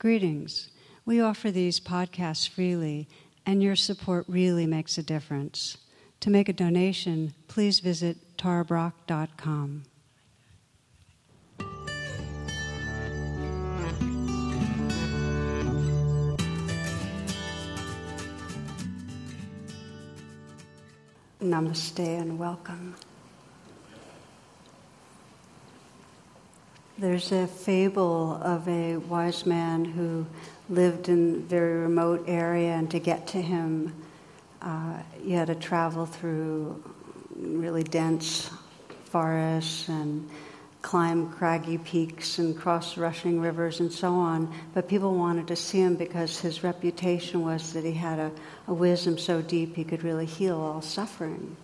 Greetings. We offer these podcasts freely, and your support really makes a difference. To make a donation, please visit tarabrach.com. Namaste and welcome. There's a fable of a wise man who lived in a very remote area, and to get to him, uh, you had to travel through really dense forests and climb craggy peaks and cross rushing rivers and so on. But people wanted to see him because his reputation was that he had a, a wisdom so deep he could really heal all suffering.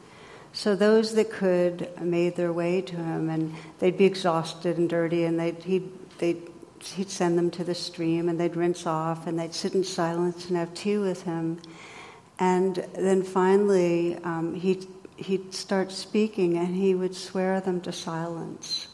So those that could made their way to him, and they'd be exhausted and dirty, and they'd, he'd, they'd, he'd send them to the stream, and they'd rinse off, and they'd sit in silence and have tea with him. And then finally, um, he'd, he'd start speaking, and he would swear them to silence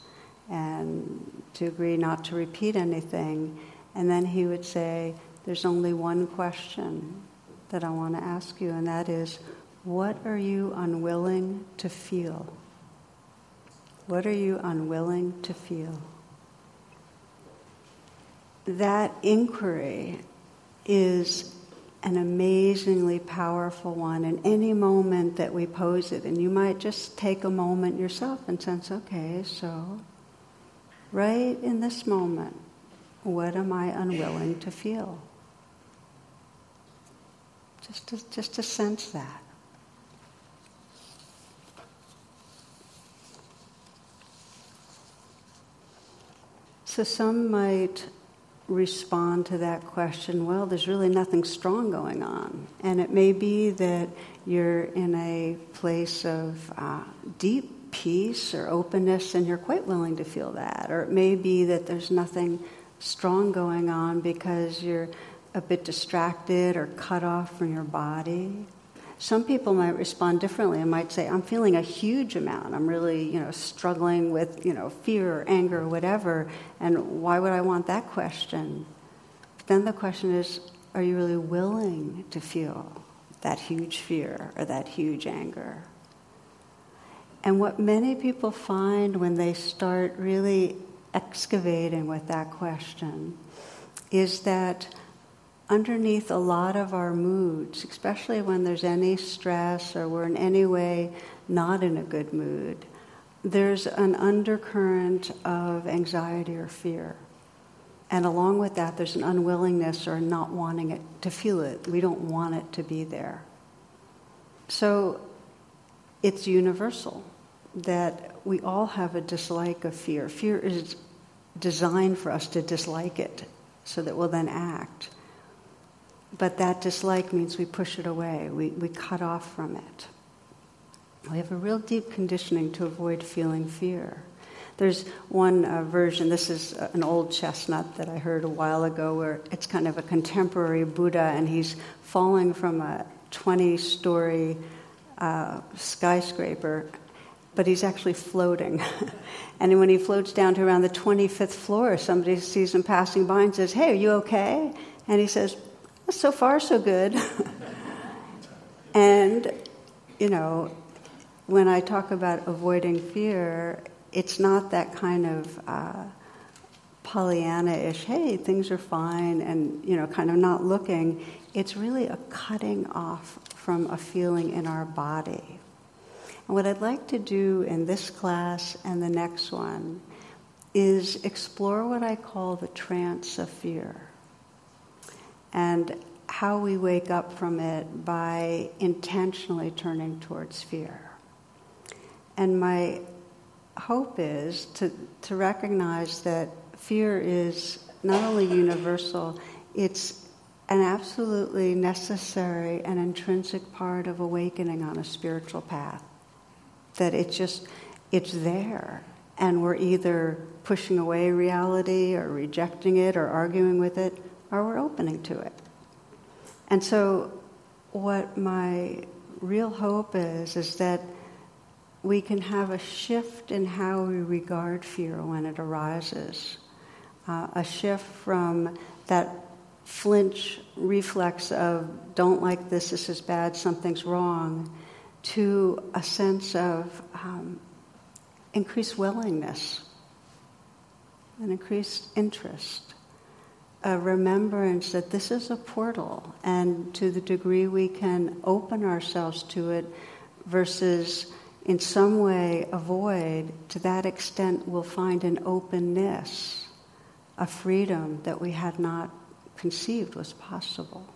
and to agree not to repeat anything. And then he would say, There's only one question that I want to ask you, and that is, what are you unwilling to feel? What are you unwilling to feel? That inquiry is an amazingly powerful one in any moment that we pose it. And you might just take a moment yourself and sense, okay, so right in this moment, what am I unwilling to feel? Just to, just to sense that. So some might respond to that question well, there's really nothing strong going on. And it may be that you're in a place of uh, deep peace or openness and you're quite willing to feel that. Or it may be that there's nothing strong going on because you're a bit distracted or cut off from your body. Some people might respond differently and might say, I'm feeling a huge amount. I'm really, you know, struggling with, you know, fear or anger or whatever. And why would I want that question? But then the question is, are you really willing to feel that huge fear or that huge anger? And what many people find when they start really excavating with that question is that underneath a lot of our moods, especially when there's any stress or we're in any way not in a good mood, there's an undercurrent of anxiety or fear. And along with that, there's an unwillingness or not wanting it to feel it. We don't want it to be there. So it's universal that we all have a dislike of fear. Fear is designed for us to dislike it so that we'll then act. But that dislike means we push it away, we, we cut off from it. We have a real deep conditioning to avoid feeling fear. There's one uh, version, this is an old chestnut that I heard a while ago, where it's kind of a contemporary Buddha and he's falling from a 20 story uh, skyscraper, but he's actually floating. and when he floats down to around the 25th floor, somebody sees him passing by and says, Hey, are you okay? And he says, so far, so good. and, you know, when I talk about avoiding fear, it's not that kind of uh, Pollyanna-ish, hey, things are fine, and, you know, kind of not looking. It's really a cutting off from a feeling in our body. And what I'd like to do in this class and the next one is explore what I call the trance of fear and how we wake up from it by intentionally turning towards fear. And my hope is to, to recognize that fear is not only universal, it's an absolutely necessary and intrinsic part of awakening on a spiritual path. That it's just, it's there. And we're either pushing away reality or rejecting it or arguing with it or we're opening to it. And so, what my real hope is, is that we can have a shift in how we regard fear when it arises. uh, a shift from that flinch reflex of don't like this, this is bad, something's wrong, to a sense of um, increased willingness, an increased interest, a remembrance that this is a portal, and to the degree we can open ourselves to it versus in some way avoid, to that extent we'll find an openness, a freedom that we had not conceived was possible.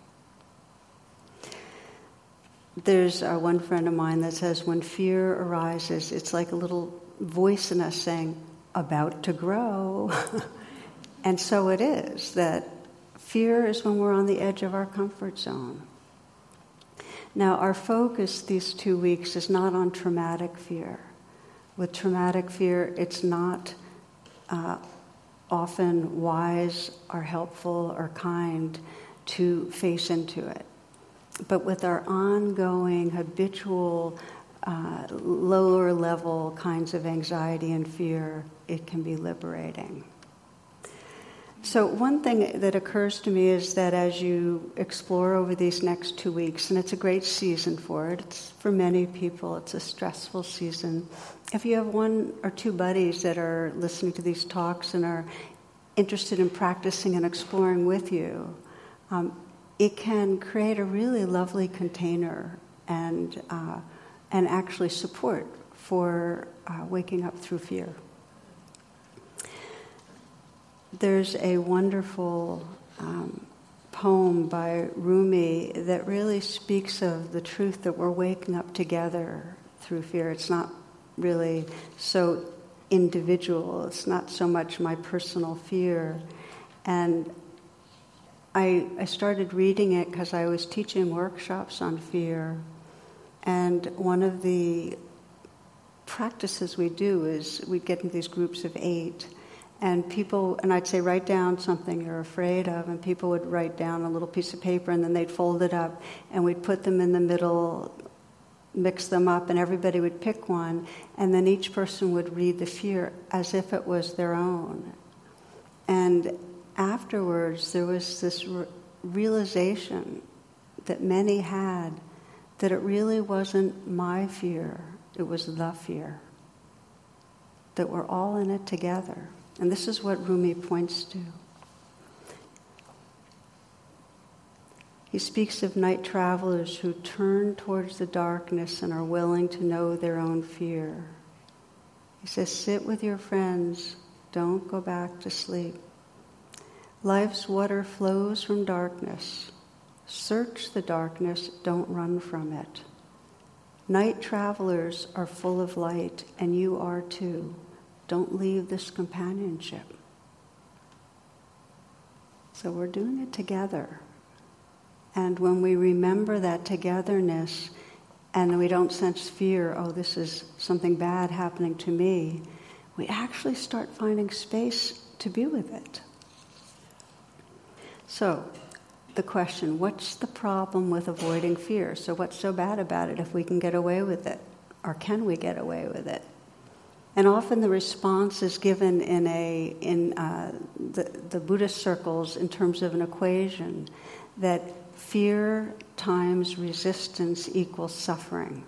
There's uh, one friend of mine that says when fear arises, it's like a little voice in us saying, about to grow. and so it is that fear is when we're on the edge of our comfort zone. Now, our focus these two weeks is not on traumatic fear. With traumatic fear, it's not uh, often wise or helpful or kind to face into it. But with our ongoing, habitual, uh, lower level kinds of anxiety and fear, it can be liberating. So, one thing that occurs to me is that as you explore over these next two weeks, and it's a great season for it, it's for many people, it's a stressful season. If you have one or two buddies that are listening to these talks and are interested in practicing and exploring with you, um, it can create a really lovely container and, uh, and actually support for uh, waking up through fear. There's a wonderful um, poem by Rumi that really speaks of the truth that we're waking up together through fear. It's not really so individual, it's not so much my personal fear. And I, I started reading it because I was teaching workshops on fear. And one of the practices we do is we get into these groups of eight and people and i'd say write down something you're afraid of and people would write down a little piece of paper and then they'd fold it up and we'd put them in the middle mix them up and everybody would pick one and then each person would read the fear as if it was their own. And afterwards there was this re- realization that many had that it really wasn't my fear it was the fear that we're all in it together and this is what Rumi points to. He speaks of night travelers who turn towards the darkness and are willing to know their own fear. He says, Sit with your friends, don't go back to sleep. Life's water flows from darkness. Search the darkness, don't run from it. Night travelers are full of light, and you are too. Don't leave this companionship. So we're doing it together. And when we remember that togetherness and we don't sense fear, oh, this is something bad happening to me, we actually start finding space to be with it. So, the question what's the problem with avoiding fear? So, what's so bad about it if we can get away with it? Or can we get away with it? And often the response is given in, a, in uh, the, the Buddhist circles in terms of an equation that fear times resistance equals suffering.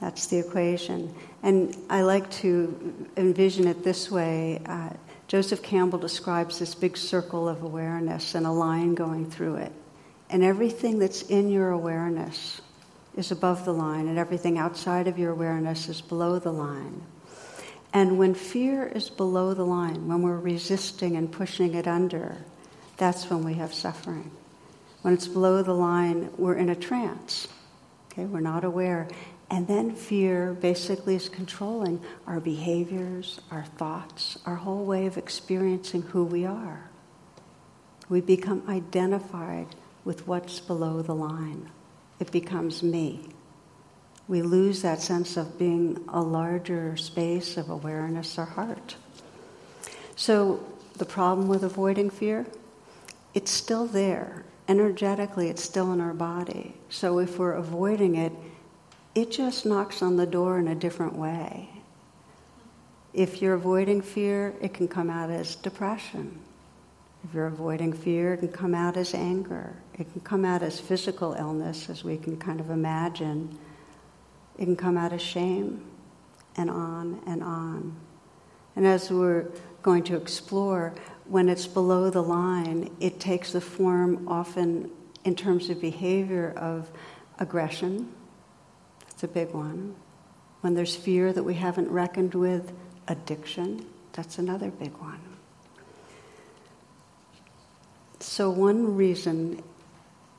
That's the equation. And I like to envision it this way. Uh, Joseph Campbell describes this big circle of awareness and a line going through it. And everything that's in your awareness is above the line, and everything outside of your awareness is below the line. And when fear is below the line, when we're resisting and pushing it under, that's when we have suffering. When it's below the line, we're in a trance. Okay, we're not aware. And then fear basically is controlling our behaviors, our thoughts, our whole way of experiencing who we are. We become identified with what's below the line. It becomes me we lose that sense of being a larger space of awareness or heart. So, the problem with avoiding fear, it's still there. Energetically, it's still in our body. So, if we're avoiding it, it just knocks on the door in a different way. If you're avoiding fear, it can come out as depression. If you're avoiding fear, it can come out as anger. It can come out as physical illness, as we can kind of imagine. It can come out of shame, and on and on. And as we're going to explore, when it's below the line, it takes the form often in terms of behavior of aggression. That's a big one. When there's fear that we haven't reckoned with, addiction, that's another big one. So, one reason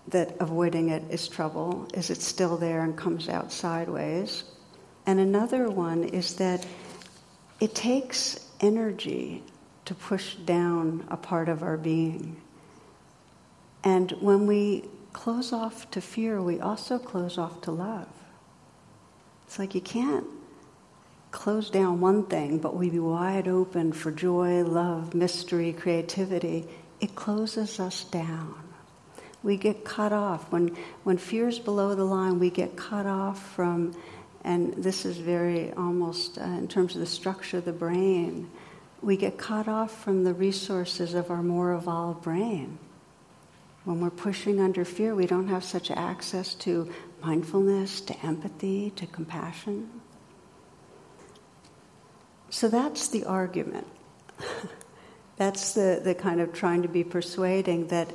that avoiding it is trouble is it's still there and comes out sideways. And another one is that it takes energy to push down a part of our being. And when we close off to fear, we also close off to love. It's like you can't close down one thing, but we be wide open for joy, love, mystery, creativity. It closes us down. We get cut off. When, when fear is below the line, we get cut off from, and this is very almost uh, in terms of the structure of the brain, we get cut off from the resources of our more evolved brain. When we're pushing under fear, we don't have such access to mindfulness, to empathy, to compassion. So that's the argument. that's the, the kind of trying to be persuading that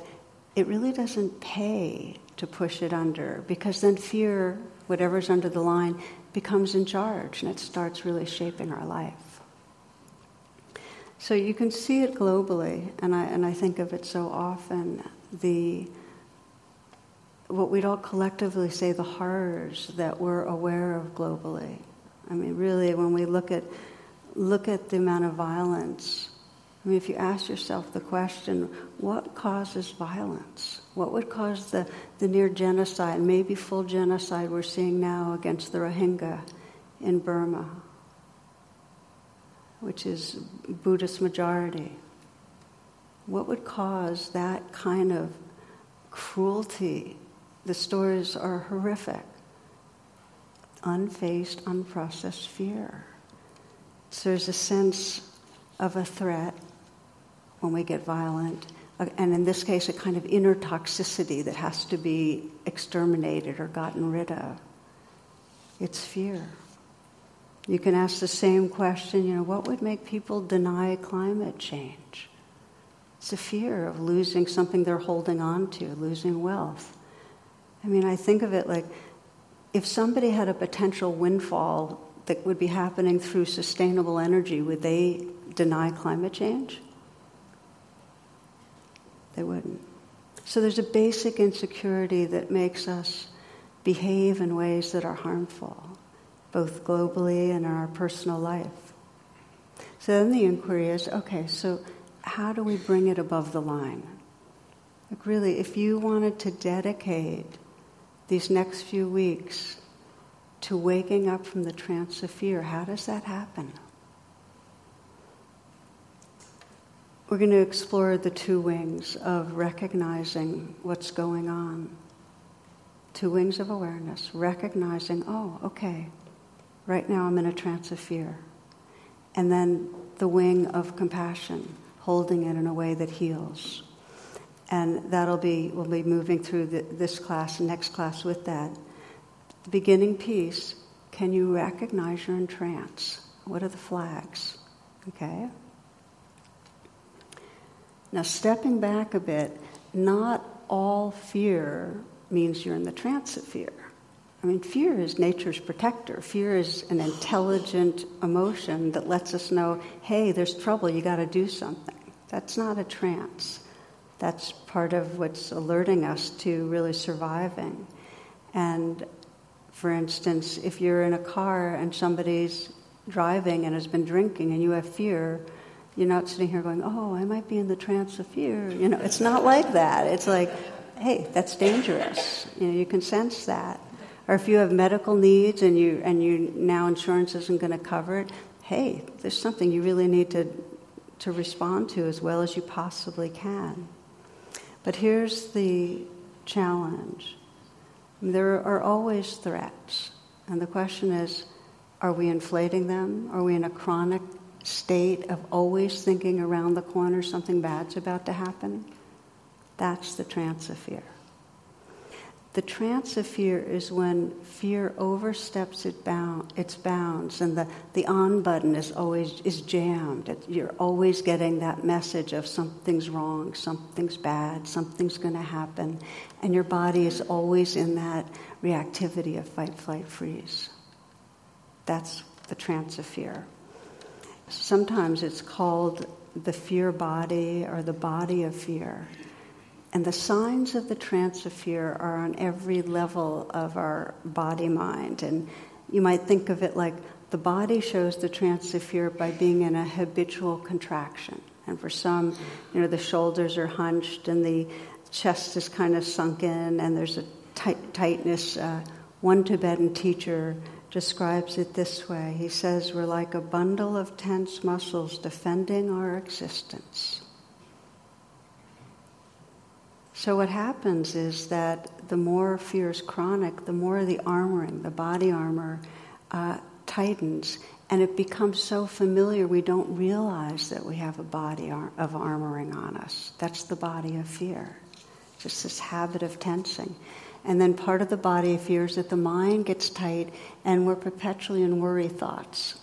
it really doesn't pay to push it under because then fear, whatever's under the line, becomes in charge and it starts really shaping our life. So you can see it globally, and I, and I think of it so often the what we'd all collectively say the horrors that we're aware of globally. I mean, really, when we look at look at the amount of violence. I mean, if you ask yourself the question, what causes violence? What would cause the, the near genocide, maybe full genocide we're seeing now against the Rohingya in Burma? which is Buddhist majority. What would cause that kind of cruelty? The stories are horrific. Unfaced, unprocessed fear. So there's a sense of a threat when we get violent, uh, and in this case, a kind of inner toxicity that has to be exterminated or gotten rid of. It's fear. You can ask the same question, you know, what would make people deny climate change? It's a fear of losing something they're holding on to, losing wealth. I mean, I think of it like if somebody had a potential windfall that would be happening through sustainable energy, would they deny climate change? They wouldn't. So there's a basic insecurity that makes us behave in ways that are harmful both globally and in our personal life. So then the inquiry is okay, so how do we bring it above the line? Like, really, if you wanted to dedicate these next few weeks to waking up from the trance of fear, how does that happen? We're going to explore the two wings of recognizing what's going on. Two wings of awareness, recognizing, oh, okay, Right now, I'm in a trance of fear. And then the wing of compassion, holding it in a way that heals. And that'll be, we'll be moving through the, this class and next class with that. The beginning piece can you recognize you're in trance? What are the flags? Okay? Now, stepping back a bit, not all fear means you're in the trance of fear. I mean, fear is nature's protector. Fear is an intelligent emotion that lets us know, hey, there's trouble, you got to do something. That's not a trance. That's part of what's alerting us to really surviving. And for instance, if you're in a car and somebody's driving and has been drinking and you have fear, you're not sitting here going, oh, I might be in the trance of fear. You know, it's not like that. It's like, hey, that's dangerous. You know, you can sense that or if you have medical needs and you and you now insurance isn't going to cover it, hey, there's something you really need to to respond to as well as you possibly can. But here's the challenge. There are always threats. And the question is, are we inflating them? Are we in a chronic state of always thinking around the corner something bad's about to happen, that's the trance of fear. The trance of fear is when fear oversteps its, bound, its bounds and the, the on button is always is jammed. It, you're always getting that message of something's wrong, something's bad, something's going to happen. And your body is always in that reactivity of fight, flight, freeze. That's the trance of fear. Sometimes it's called the fear body or the body of fear. And the signs of the trance of fear are on every level of our body mind. And you might think of it like the body shows the trance of fear by being in a habitual contraction. And for some, you know, the shoulders are hunched and the chest is kind of sunken and there's a tight, tightness. Uh, one Tibetan teacher describes it this way He says, We're like a bundle of tense muscles defending our existence. So, what happens is that the more fear is chronic, the more the armoring, the body armor, uh, tightens, and it becomes so familiar we don't realize that we have a body ar- of armoring on us. That's the body of fear, just this habit of tensing. And then part of the body of fear is that the mind gets tight and we're perpetually in worry thoughts.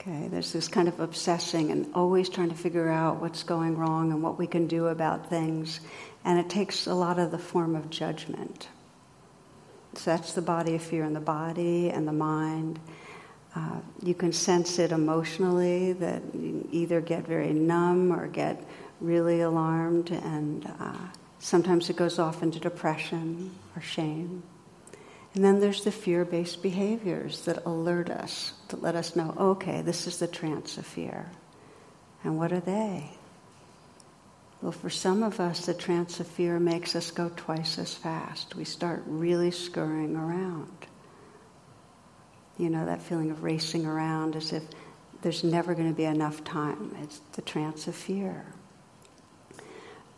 Okay, there's this kind of obsessing and always trying to figure out what's going wrong and what we can do about things. And it takes a lot of the form of judgment. So that's the body of fear in the body and the mind. Uh, you can sense it emotionally that you either get very numb or get really alarmed, and uh, sometimes it goes off into depression or shame. And then there's the fear based behaviors that alert us, that let us know, okay, this is the trance of fear. And what are they? Well, for some of us, the trance of fear makes us go twice as fast. We start really scurrying around. You know, that feeling of racing around as if there's never going to be enough time. It's the trance of fear.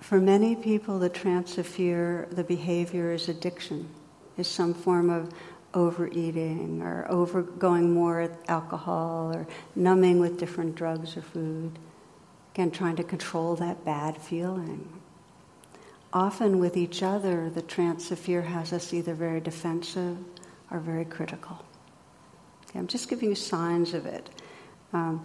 For many people, the trance of fear, the behavior is addiction, is some form of overeating or over going more alcohol or numbing with different drugs or food. Again, trying to control that bad feeling. Often with each other, the trance of fear has us either very defensive or very critical. Okay, I'm just giving you signs of it. Um,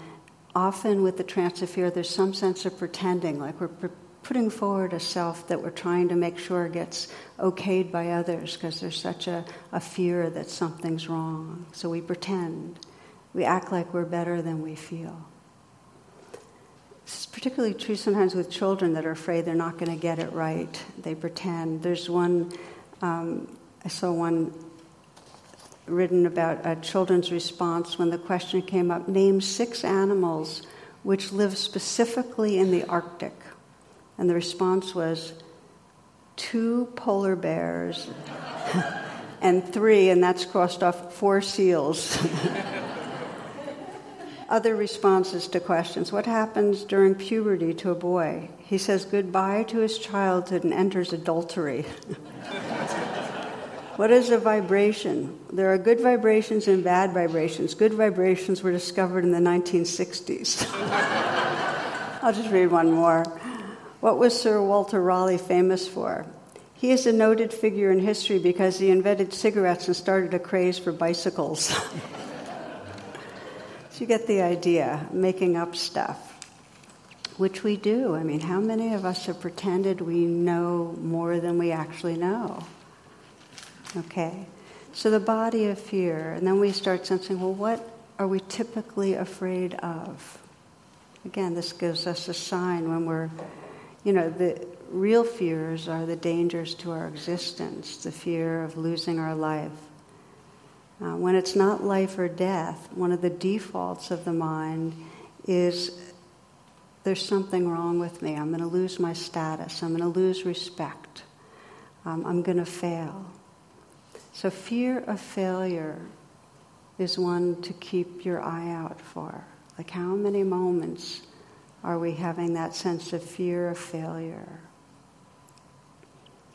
often with the trance of fear, there's some sense of pretending, like we're pre- putting forward a self that we're trying to make sure gets okayed by others because there's such a, a fear that something's wrong. So we pretend. We act like we're better than we feel. This is particularly true sometimes with children that are afraid they're not going to get it right. They pretend. There's one, um, I saw one written about a children's response when the question came up name six animals which live specifically in the Arctic. And the response was two polar bears and three, and that's crossed off, four seals. other responses to questions. What happens during puberty to a boy? He says goodbye to his childhood and enters adultery. what is a vibration? There are good vibrations and bad vibrations. Good vibrations were discovered in the 1960s. I'll just read one more. What was Sir Walter Raleigh famous for? He is a noted figure in history because he invented cigarettes and started a craze for bicycles. So you get the idea, making up stuff, which we do. I mean, how many of us have pretended we know more than we actually know? Okay? So the body of fear, and then we start sensing, well, what are we typically afraid of? Again, this gives us a sign when we're, you know, the real fears are the dangers to our existence, the fear of losing our life, uh, when it's not life or death, one of the defaults of the mind is there's something wrong with me. I'm going to lose my status. I'm going to lose respect. Um, I'm going to fail. So, fear of failure is one to keep your eye out for. Like, how many moments are we having that sense of fear of failure?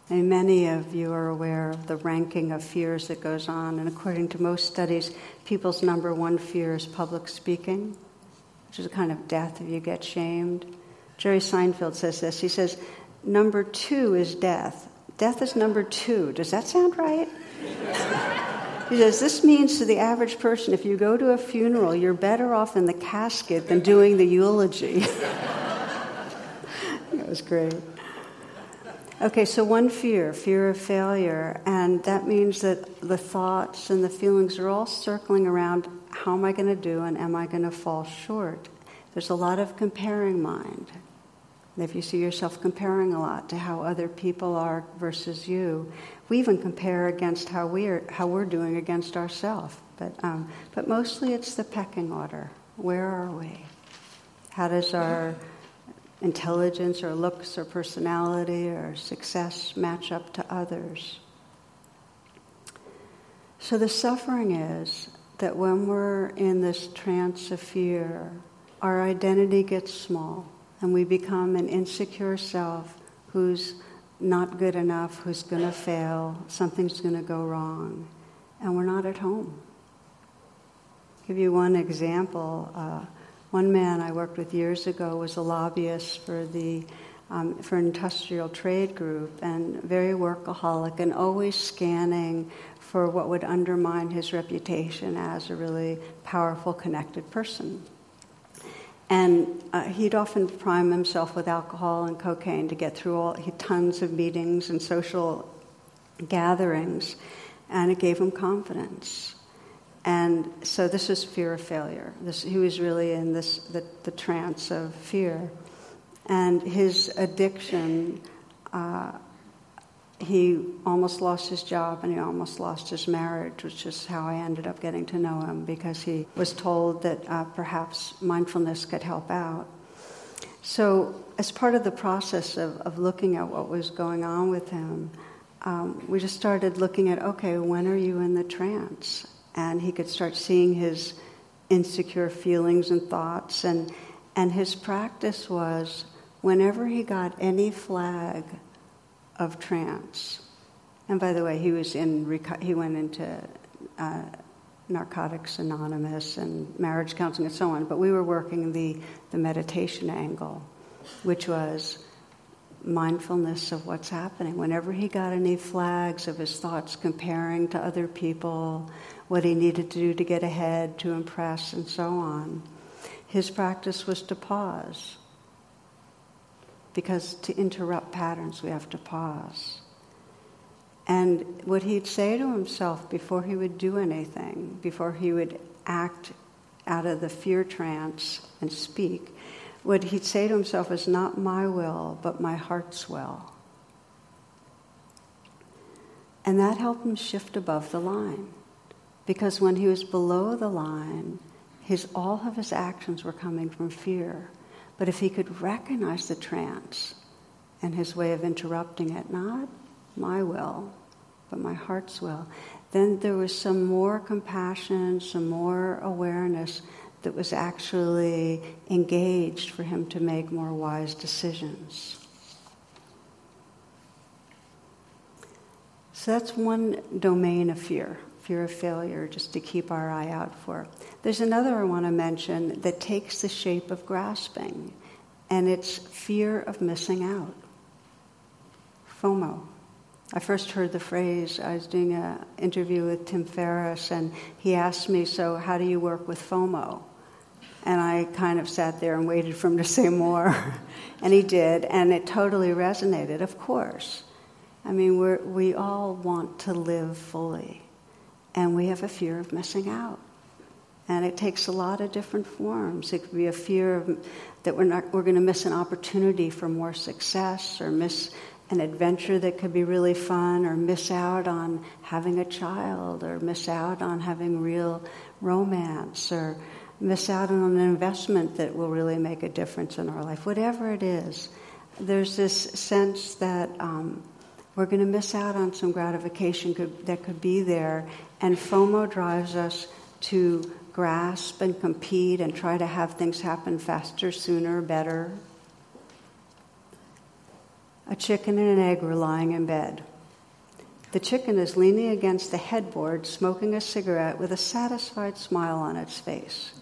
And many of you are aware of the ranking of fears that goes on, and according to most studies, people's number one fear is public speaking. which is a kind of death if you get shamed. Jerry Seinfeld says this. He says, Number two is death. Death is number two. Does that sound right? he says, This means to the average person, if you go to a funeral, you're better off in the casket than doing the eulogy. that was great. Okay, so one fear, fear of failure, and that means that the thoughts and the feelings are all circling around how am I going to do and am I going to fall short? There's a lot of comparing mind. If you see yourself comparing a lot to how other people are versus you, we even compare against how we're how we're doing against ourselves. But um, but mostly it's the pecking order. Where are we? How does our intelligence or looks or personality or success match up to others. So the suffering is that when we're in this trance of fear, our identity gets small and we become an insecure self who's not good enough, who's going to fail, something's going to go wrong, and we're not at home. I'll give you one example. Uh, one man I worked with years ago was a lobbyist for the um, for industrial trade group and very workaholic and always scanning for what would undermine his reputation as a really powerful, connected person. And uh, he'd often prime himself with alcohol and cocaine to get through all he, tons of meetings and social gatherings, and it gave him confidence. And so this is fear of failure. This, he was really in this the, the trance of fear, and his addiction. Uh, he almost lost his job and he almost lost his marriage, which is how I ended up getting to know him because he was told that uh, perhaps mindfulness could help out. So, as part of the process of, of looking at what was going on with him, um, we just started looking at okay, when are you in the trance? and he could start seeing his insecure feelings and thoughts. And, and his practice was whenever he got any flag of trance, and by the way, he was in he went into uh, Narcotics Anonymous and marriage counseling and so on. But we were working the the meditation angle, which was mindfulness of what's happening. Whenever he got any flags of his thoughts comparing to other people, what he needed to do to get ahead, to impress, and so on. His practice was to pause. Because to interrupt patterns, we have to pause. And what he'd say to himself before he would do anything, before he would act out of the fear trance and speak, what he'd say to himself is not my will, but my heart's will. And that helped him shift above the line. Because when he was below the line, his, all of his actions were coming from fear. But if he could recognize the trance and his way of interrupting it, not my will, but my heart's will, then there was some more compassion, some more awareness that was actually engaged for him to make more wise decisions. So that's one domain of fear fear of failure, just to keep our eye out for. There's another I want to mention that takes the shape of grasping, and it's fear of missing out. FOMO. I first heard the phrase, I was doing an interview with Tim Ferriss, and he asked me, So, how do you work with FOMO? And I kind of sat there and waited for him to say more. and he did, and it totally resonated, of course. I mean, we we all want to live fully and we have a fear of missing out. And it takes a lot of different forms. It could be a fear of, that we're, not, we're going to miss an opportunity for more success, or miss an adventure that could be really fun, or miss out on having a child, or miss out on having real romance, or miss out on an investment that will really make a difference in our life. Whatever it is, there's this sense that um, we're going to miss out on some gratification could, that could be there and FOMO drives us to grasp and compete and try to have things happen faster, sooner, better. A chicken and an egg were lying in bed. The chicken is leaning against the headboard, smoking a cigarette with a satisfied smile on its face.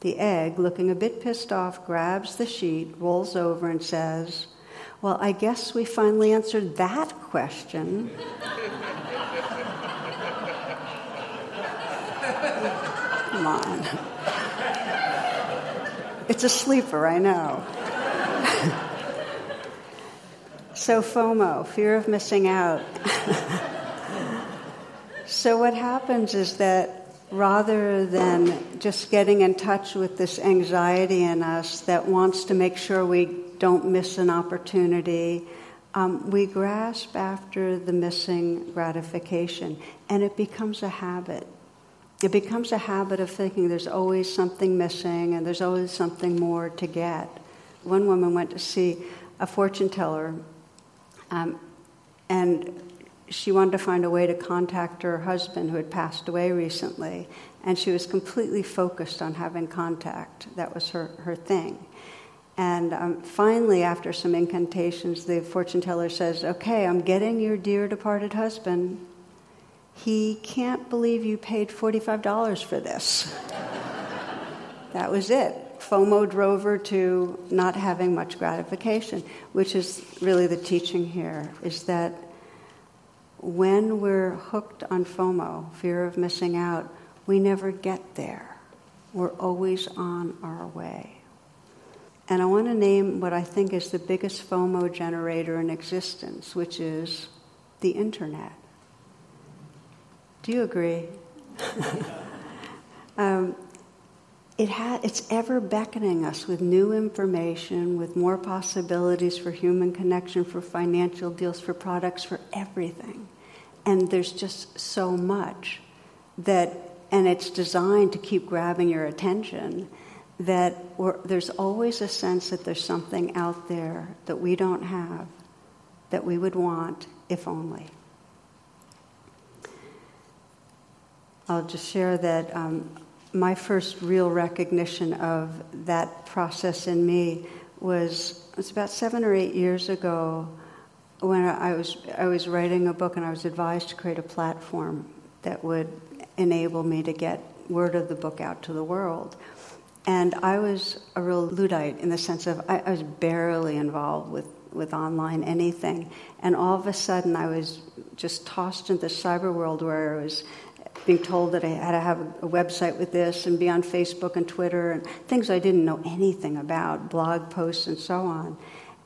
The egg, looking a bit pissed off, grabs the sheet, rolls over, and says, Well, I guess we finally answered that question. Come on. It's a sleeper, I know. so, FOMO, fear of missing out. so, what happens is that rather than just getting in touch with this anxiety in us that wants to make sure we don't miss an opportunity, um, we grasp after the missing gratification and it becomes a habit. It becomes a habit of thinking there's always something missing and there's always something more to get. One woman went to see a fortune teller um, and she wanted to find a way to contact her husband who had passed away recently, and she was completely focused on having contact. That was her, her thing. And um, finally, after some incantations, the fortune teller says, Okay, I'm getting your dear departed husband. He can't believe you paid $45 for this. that was it. FOMO drove her to not having much gratification, which is really the teaching here, is that when we're hooked on FOMO, fear of missing out, we never get there. We're always on our way. And I want to name what I think is the biggest FOMO generator in existence, which is the internet. Do you agree? um, it ha- it's ever beckoning us with new information, with more possibilities for human connection, for financial deals, for products, for everything. And there's just so much that, and it's designed to keep grabbing your attention, that there's always a sense that there's something out there that we don't have that we would want if only. I'll just share that um, my first real recognition of that process in me was it's about seven or eight years ago when I was I was writing a book and I was advised to create a platform that would enable me to get word of the book out to the world. And I was a real Luddite in the sense of I, I was barely involved with, with online anything. And all of a sudden I was just tossed into the cyber world where I was being told that I had to have a website with this and be on Facebook and Twitter and things I didn't know anything about, blog posts and so on,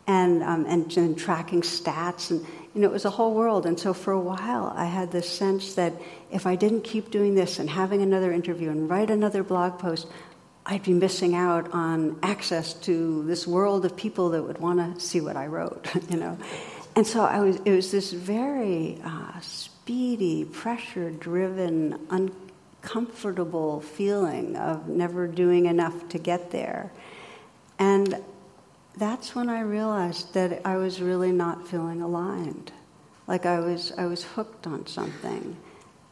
and, um, and, and tracking stats. And, you know, it was a whole world. And so for a while, I had this sense that if I didn't keep doing this and having another interview and write another blog post, I'd be missing out on access to this world of people that would want to see what I wrote, you know. And so I was, it was this very uh, speedy, pressure driven, uncomfortable feeling of never doing enough to get there. And that's when I realized that I was really not feeling aligned. Like I was, I was hooked on something,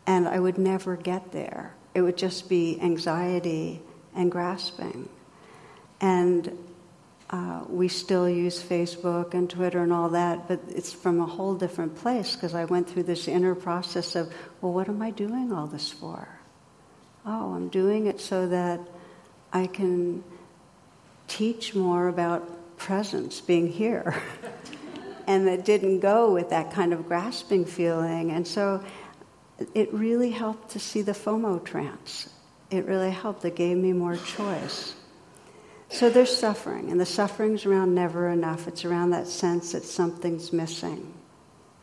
and I would never get there. It would just be anxiety and grasping. And uh, we still use Facebook and Twitter and all that, but it's from a whole different place because I went through this inner process of, well, what am I doing all this for? Oh, I'm doing it so that I can teach more about presence, being here. and that didn't go with that kind of grasping feeling. And so it really helped to see the FOMO trance. It really helped. It gave me more choice. So there's suffering, and the suffering's around never enough. It's around that sense that something's missing.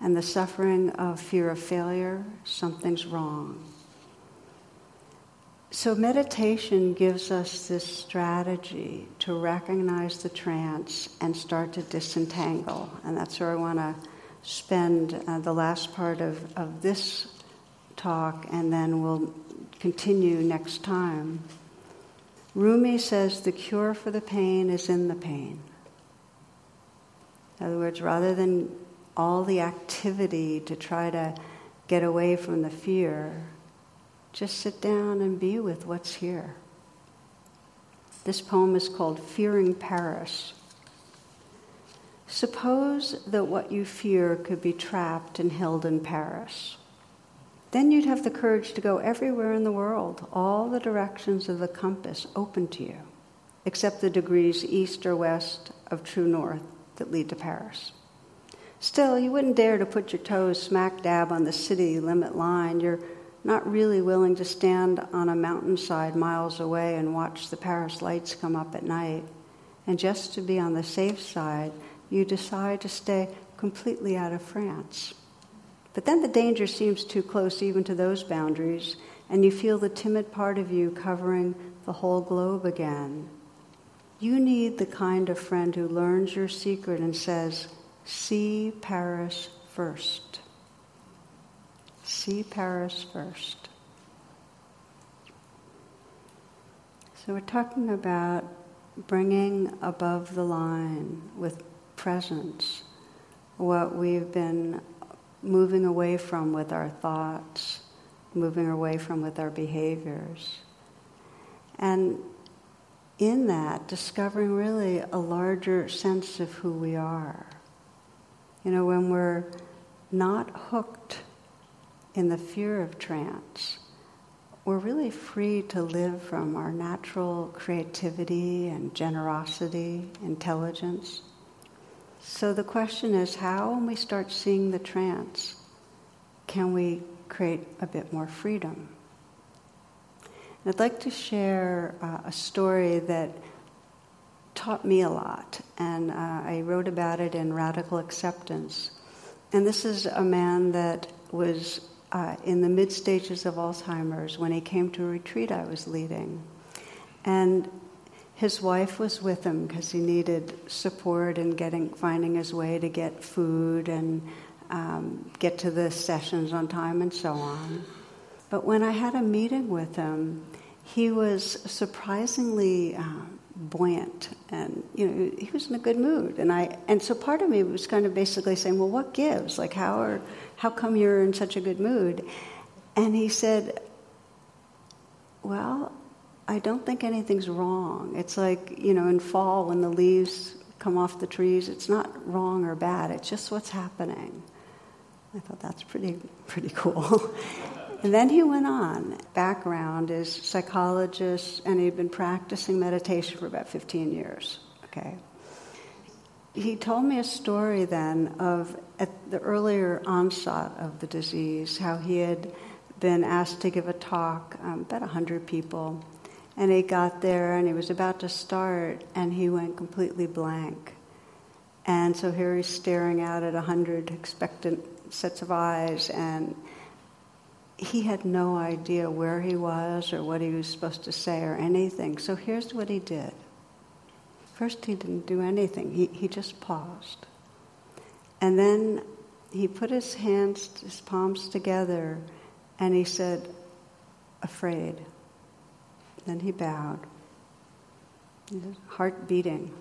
And the suffering of fear of failure, something's wrong. So, meditation gives us this strategy to recognize the trance and start to disentangle. And that's where I want to spend uh, the last part of, of this talk, and then we'll continue next time. Rumi says the cure for the pain is in the pain. In other words, rather than all the activity to try to get away from the fear, just sit down and be with what's here. This poem is called Fearing Paris. Suppose that what you fear could be trapped and held in Paris. Then you'd have the courage to go everywhere in the world, all the directions of the compass open to you, except the degrees east or west of true north that lead to Paris. Still, you wouldn't dare to put your toes smack dab on the city limit line. You're not really willing to stand on a mountainside miles away and watch the Paris lights come up at night. And just to be on the safe side, you decide to stay completely out of France. But then the danger seems too close even to those boundaries, and you feel the timid part of you covering the whole globe again. You need the kind of friend who learns your secret and says, See Paris first. See Paris first. So we're talking about bringing above the line with presence what we've been moving away from with our thoughts, moving away from with our behaviors. And in that, discovering really a larger sense of who we are. You know, when we're not hooked in the fear of trance, we're really free to live from our natural creativity and generosity, intelligence. So the question is how, when we start seeing the trance, can we create a bit more freedom? I'd like to share uh, a story that taught me a lot, and uh, I wrote about it in Radical Acceptance. And this is a man that was uh, in the mid stages of Alzheimer's when he came to a retreat I was leading. And his wife was with him because he needed support in getting finding his way to get food and um, get to the sessions on time and so on. But when I had a meeting with him, he was surprisingly uh, buoyant, and you know he was in a good mood. And I and so part of me was kind of basically saying, "Well, what gives? Like, how are how come you're in such a good mood?" And he said, "Well, I don't think anything's wrong. It's like, you know, in fall when the leaves come off the trees, it's not wrong or bad, it's just what's happening. I thought that's pretty, pretty cool. and then he went on. Background is psychologist, and he'd been practicing meditation for about 15 years. Okay. He told me a story then of at the earlier onset of the disease, how he had been asked to give a talk, um, about 100 people, and he got there and he was about to start and he went completely blank. And so here he's staring out at a hundred expectant sets of eyes and he had no idea where he was or what he was supposed to say or anything. So here's what he did. First, he didn't do anything, he, he just paused. And then he put his hands, his palms together, and he said, Afraid. Then he bowed, heart beating,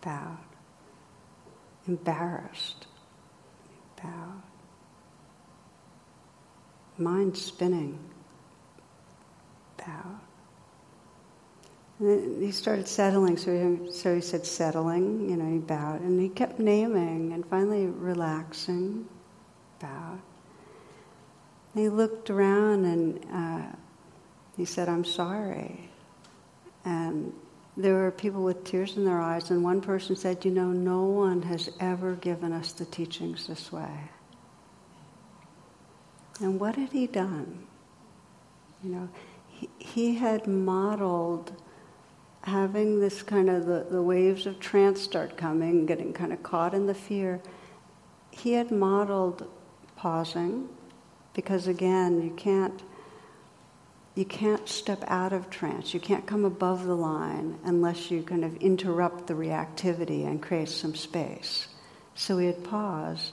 bowed, embarrassed, bowed, mind spinning, bowed. And then he started settling, so he, so he said settling, you know, he bowed, and he kept naming, and finally relaxing, bowed. And he looked around and uh, he said, I'm sorry. And there were people with tears in their eyes, and one person said, You know, no one has ever given us the teachings this way. And what had he done? You know, he, he had modeled having this kind of the, the waves of trance start coming, getting kind of caught in the fear. He had modeled pausing, because again, you can't you can't step out of trance. You can't come above the line unless you kind of interrupt the reactivity and create some space. So he had paused.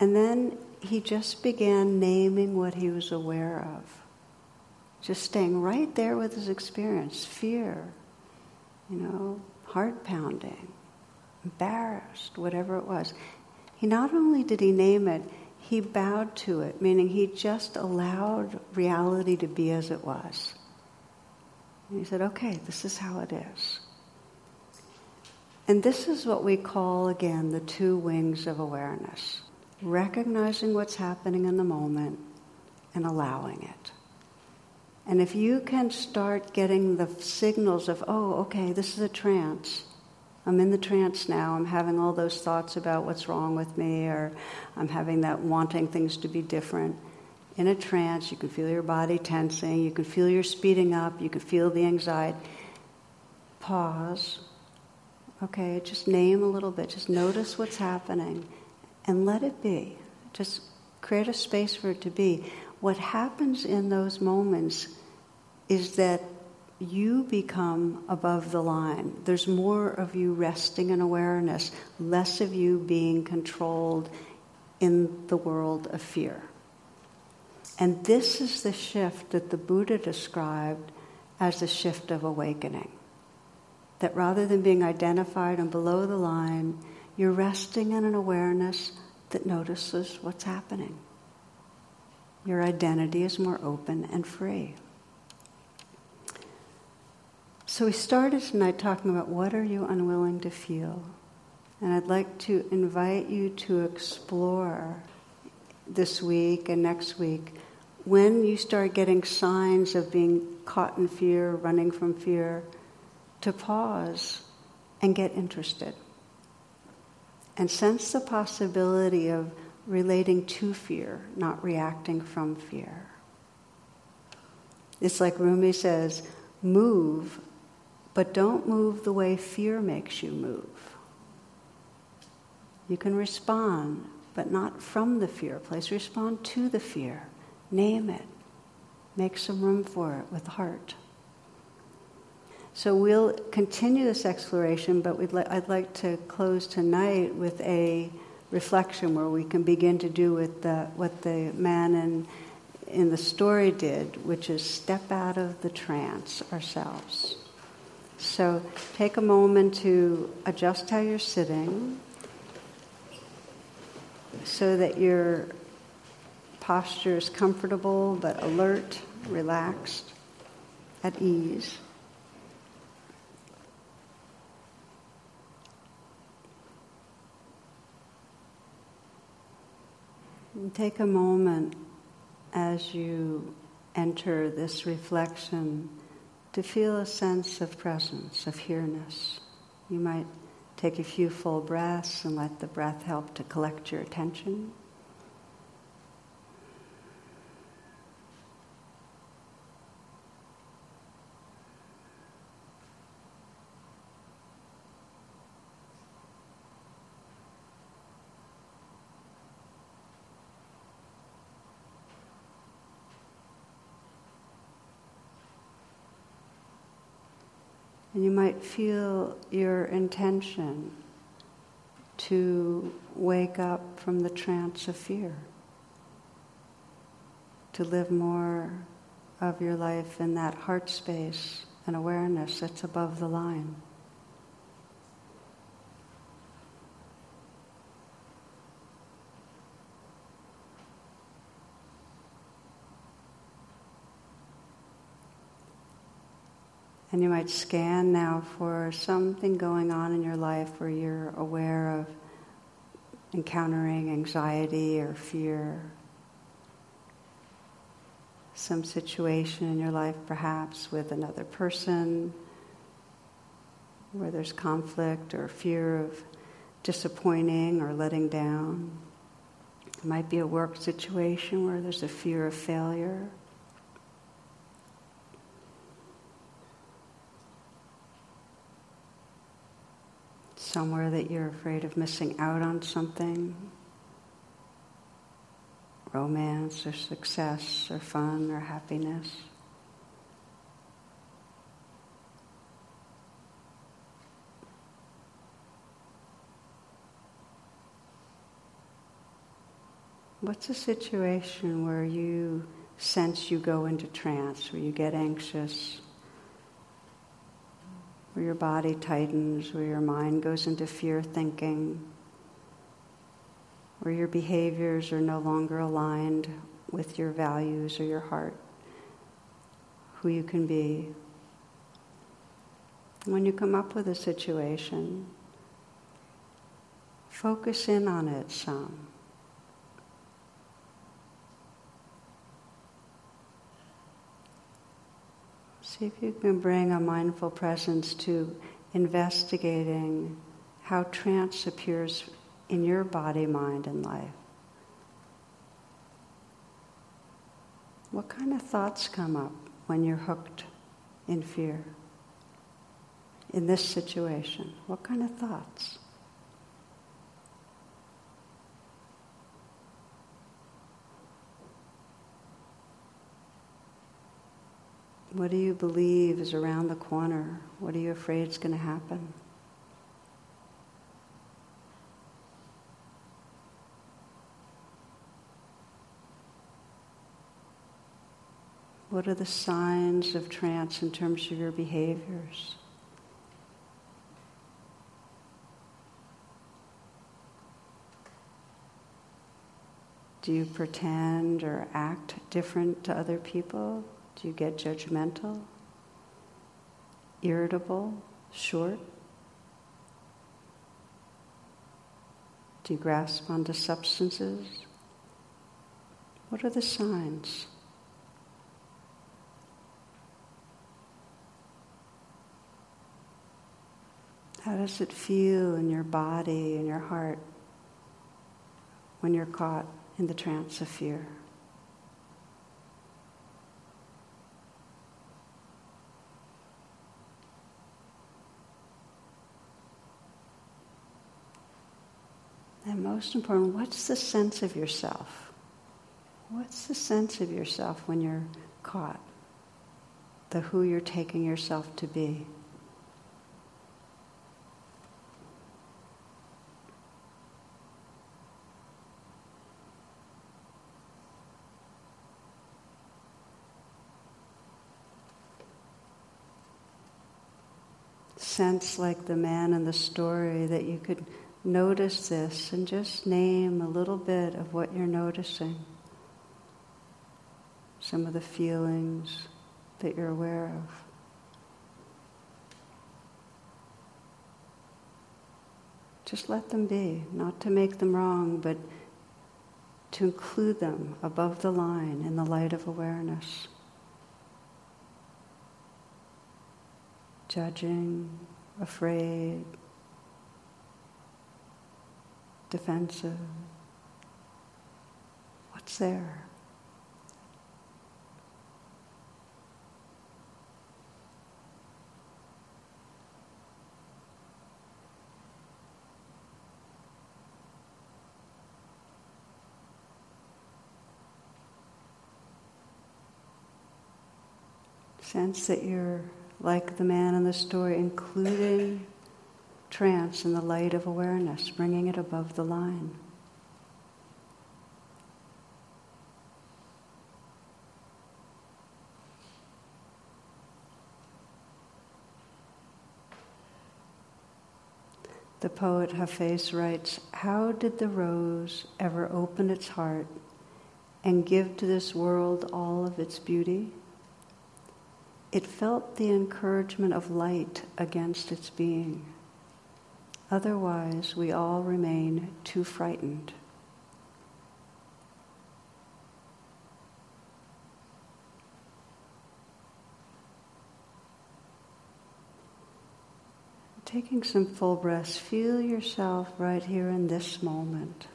And then he just began naming what he was aware of. Just staying right there with his experience fear, you know, heart pounding, embarrassed, whatever it was. He not only did he name it, he bowed to it, meaning he just allowed reality to be as it was. And he said, okay, this is how it is. And this is what we call, again, the two wings of awareness. recognizing what's happening in the moment and allowing it. And if you can start getting the signals of, oh, okay, this is a trance. I'm in the trance now. I'm having all those thoughts about what's wrong with me, or I'm having that wanting things to be different. In a trance, you can feel your body tensing, you can feel your speeding up, you can feel the anxiety. Pause. Okay, just name a little bit, just notice what's happening and let it be. Just create a space for it to be. What happens in those moments is that you become above the line. There's more of you resting in awareness, less of you being controlled in the world of fear. And this is the shift that the Buddha described as the shift of awakening. That rather than being identified and below the line, you're resting in an awareness that notices what's happening. Your identity is more open and free. So we started tonight talking about what are you unwilling to feel? And I'd like to invite you to explore this week and next week when you start getting signs of being caught in fear, running from fear, to pause and get interested. And sense the possibility of relating to fear, not reacting from fear. It's like Rumi says move, but don't move the way fear makes you move. You can respond, but not from the fear place. Respond to the fear. Name it. Make some room for it with heart. So we'll continue this exploration, but li- I'd like to close tonight with a reflection where we can begin to do with the, what the man in, in the story did, which is step out of the trance ourselves. So take a moment to adjust how you're sitting so that your posture is comfortable but alert, relaxed, at ease. And take a moment as you enter this reflection to feel a sense of presence, of here-ness. You might take a few full breaths and let the breath help to collect your attention. You might feel your intention to wake up from the trance of fear, to live more of your life in that heart space and awareness that's above the line. And you might scan now for something going on in your life where you're aware of encountering anxiety or fear. Some situation in your life, perhaps with another person, where there's conflict or fear of disappointing or letting down. It might be a work situation where there's a fear of failure. Somewhere that you're afraid of missing out on something romance or success or fun or happiness. What's a situation where you sense you go into trance, where you get anxious, where your body tightens, where your mind goes into fear thinking, where your behaviors are no longer aligned with your values or your heart, who you can be. When you come up with a situation, focus in on it some. See if you can bring a mindful presence to investigating how trance appears in your body, mind, and life. What kind of thoughts come up when you're hooked in fear? In this situation, what kind of thoughts? What do you believe is around the corner? What are you afraid is going to happen? What are the signs of trance in terms of your behaviors? Do you pretend or act different to other people? Do you get judgmental, irritable, short? Do you grasp onto substances? What are the signs? How does it feel in your body and your heart when you're caught in the trance of fear? And most important, what's the sense of yourself? What's the sense of yourself when you're caught? The who you're taking yourself to be. sense, like the man in the story, that you could notice this and just name a little bit of what you're noticing. Some of the feelings that you're aware of. Just let them be, not to make them wrong, but to include them above the line in the light of awareness. Judging, afraid, defensive. What's there? Sense that you're like the man in the story, including trance in the light of awareness, bringing it above the line. The poet Hafez writes How did the rose ever open its heart and give to this world all of its beauty? It felt the encouragement of light against its being. Otherwise, we all remain too frightened. Taking some full breaths, feel yourself right here in this moment,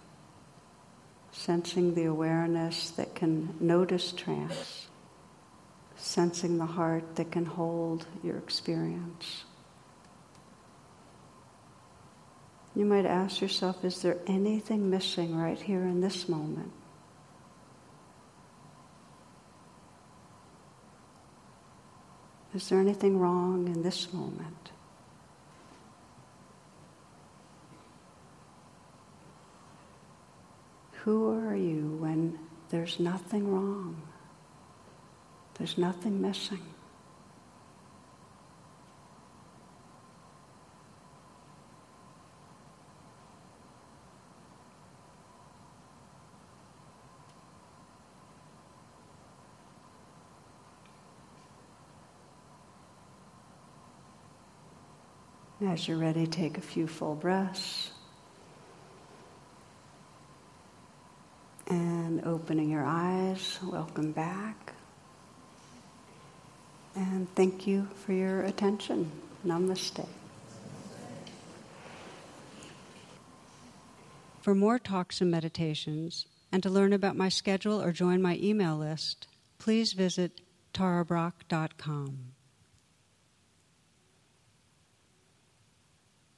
sensing the awareness that can notice trance, sensing the heart that can hold your experience. You might ask yourself, is there anything missing right here in this moment? Is there anything wrong in this moment? Who are you when there's nothing wrong? There's nothing missing. As you're ready, take a few full breaths. And opening your eyes, welcome back. And thank you for your attention. Namaste. For more talks and meditations, and to learn about my schedule or join my email list, please visit tarabrach.com.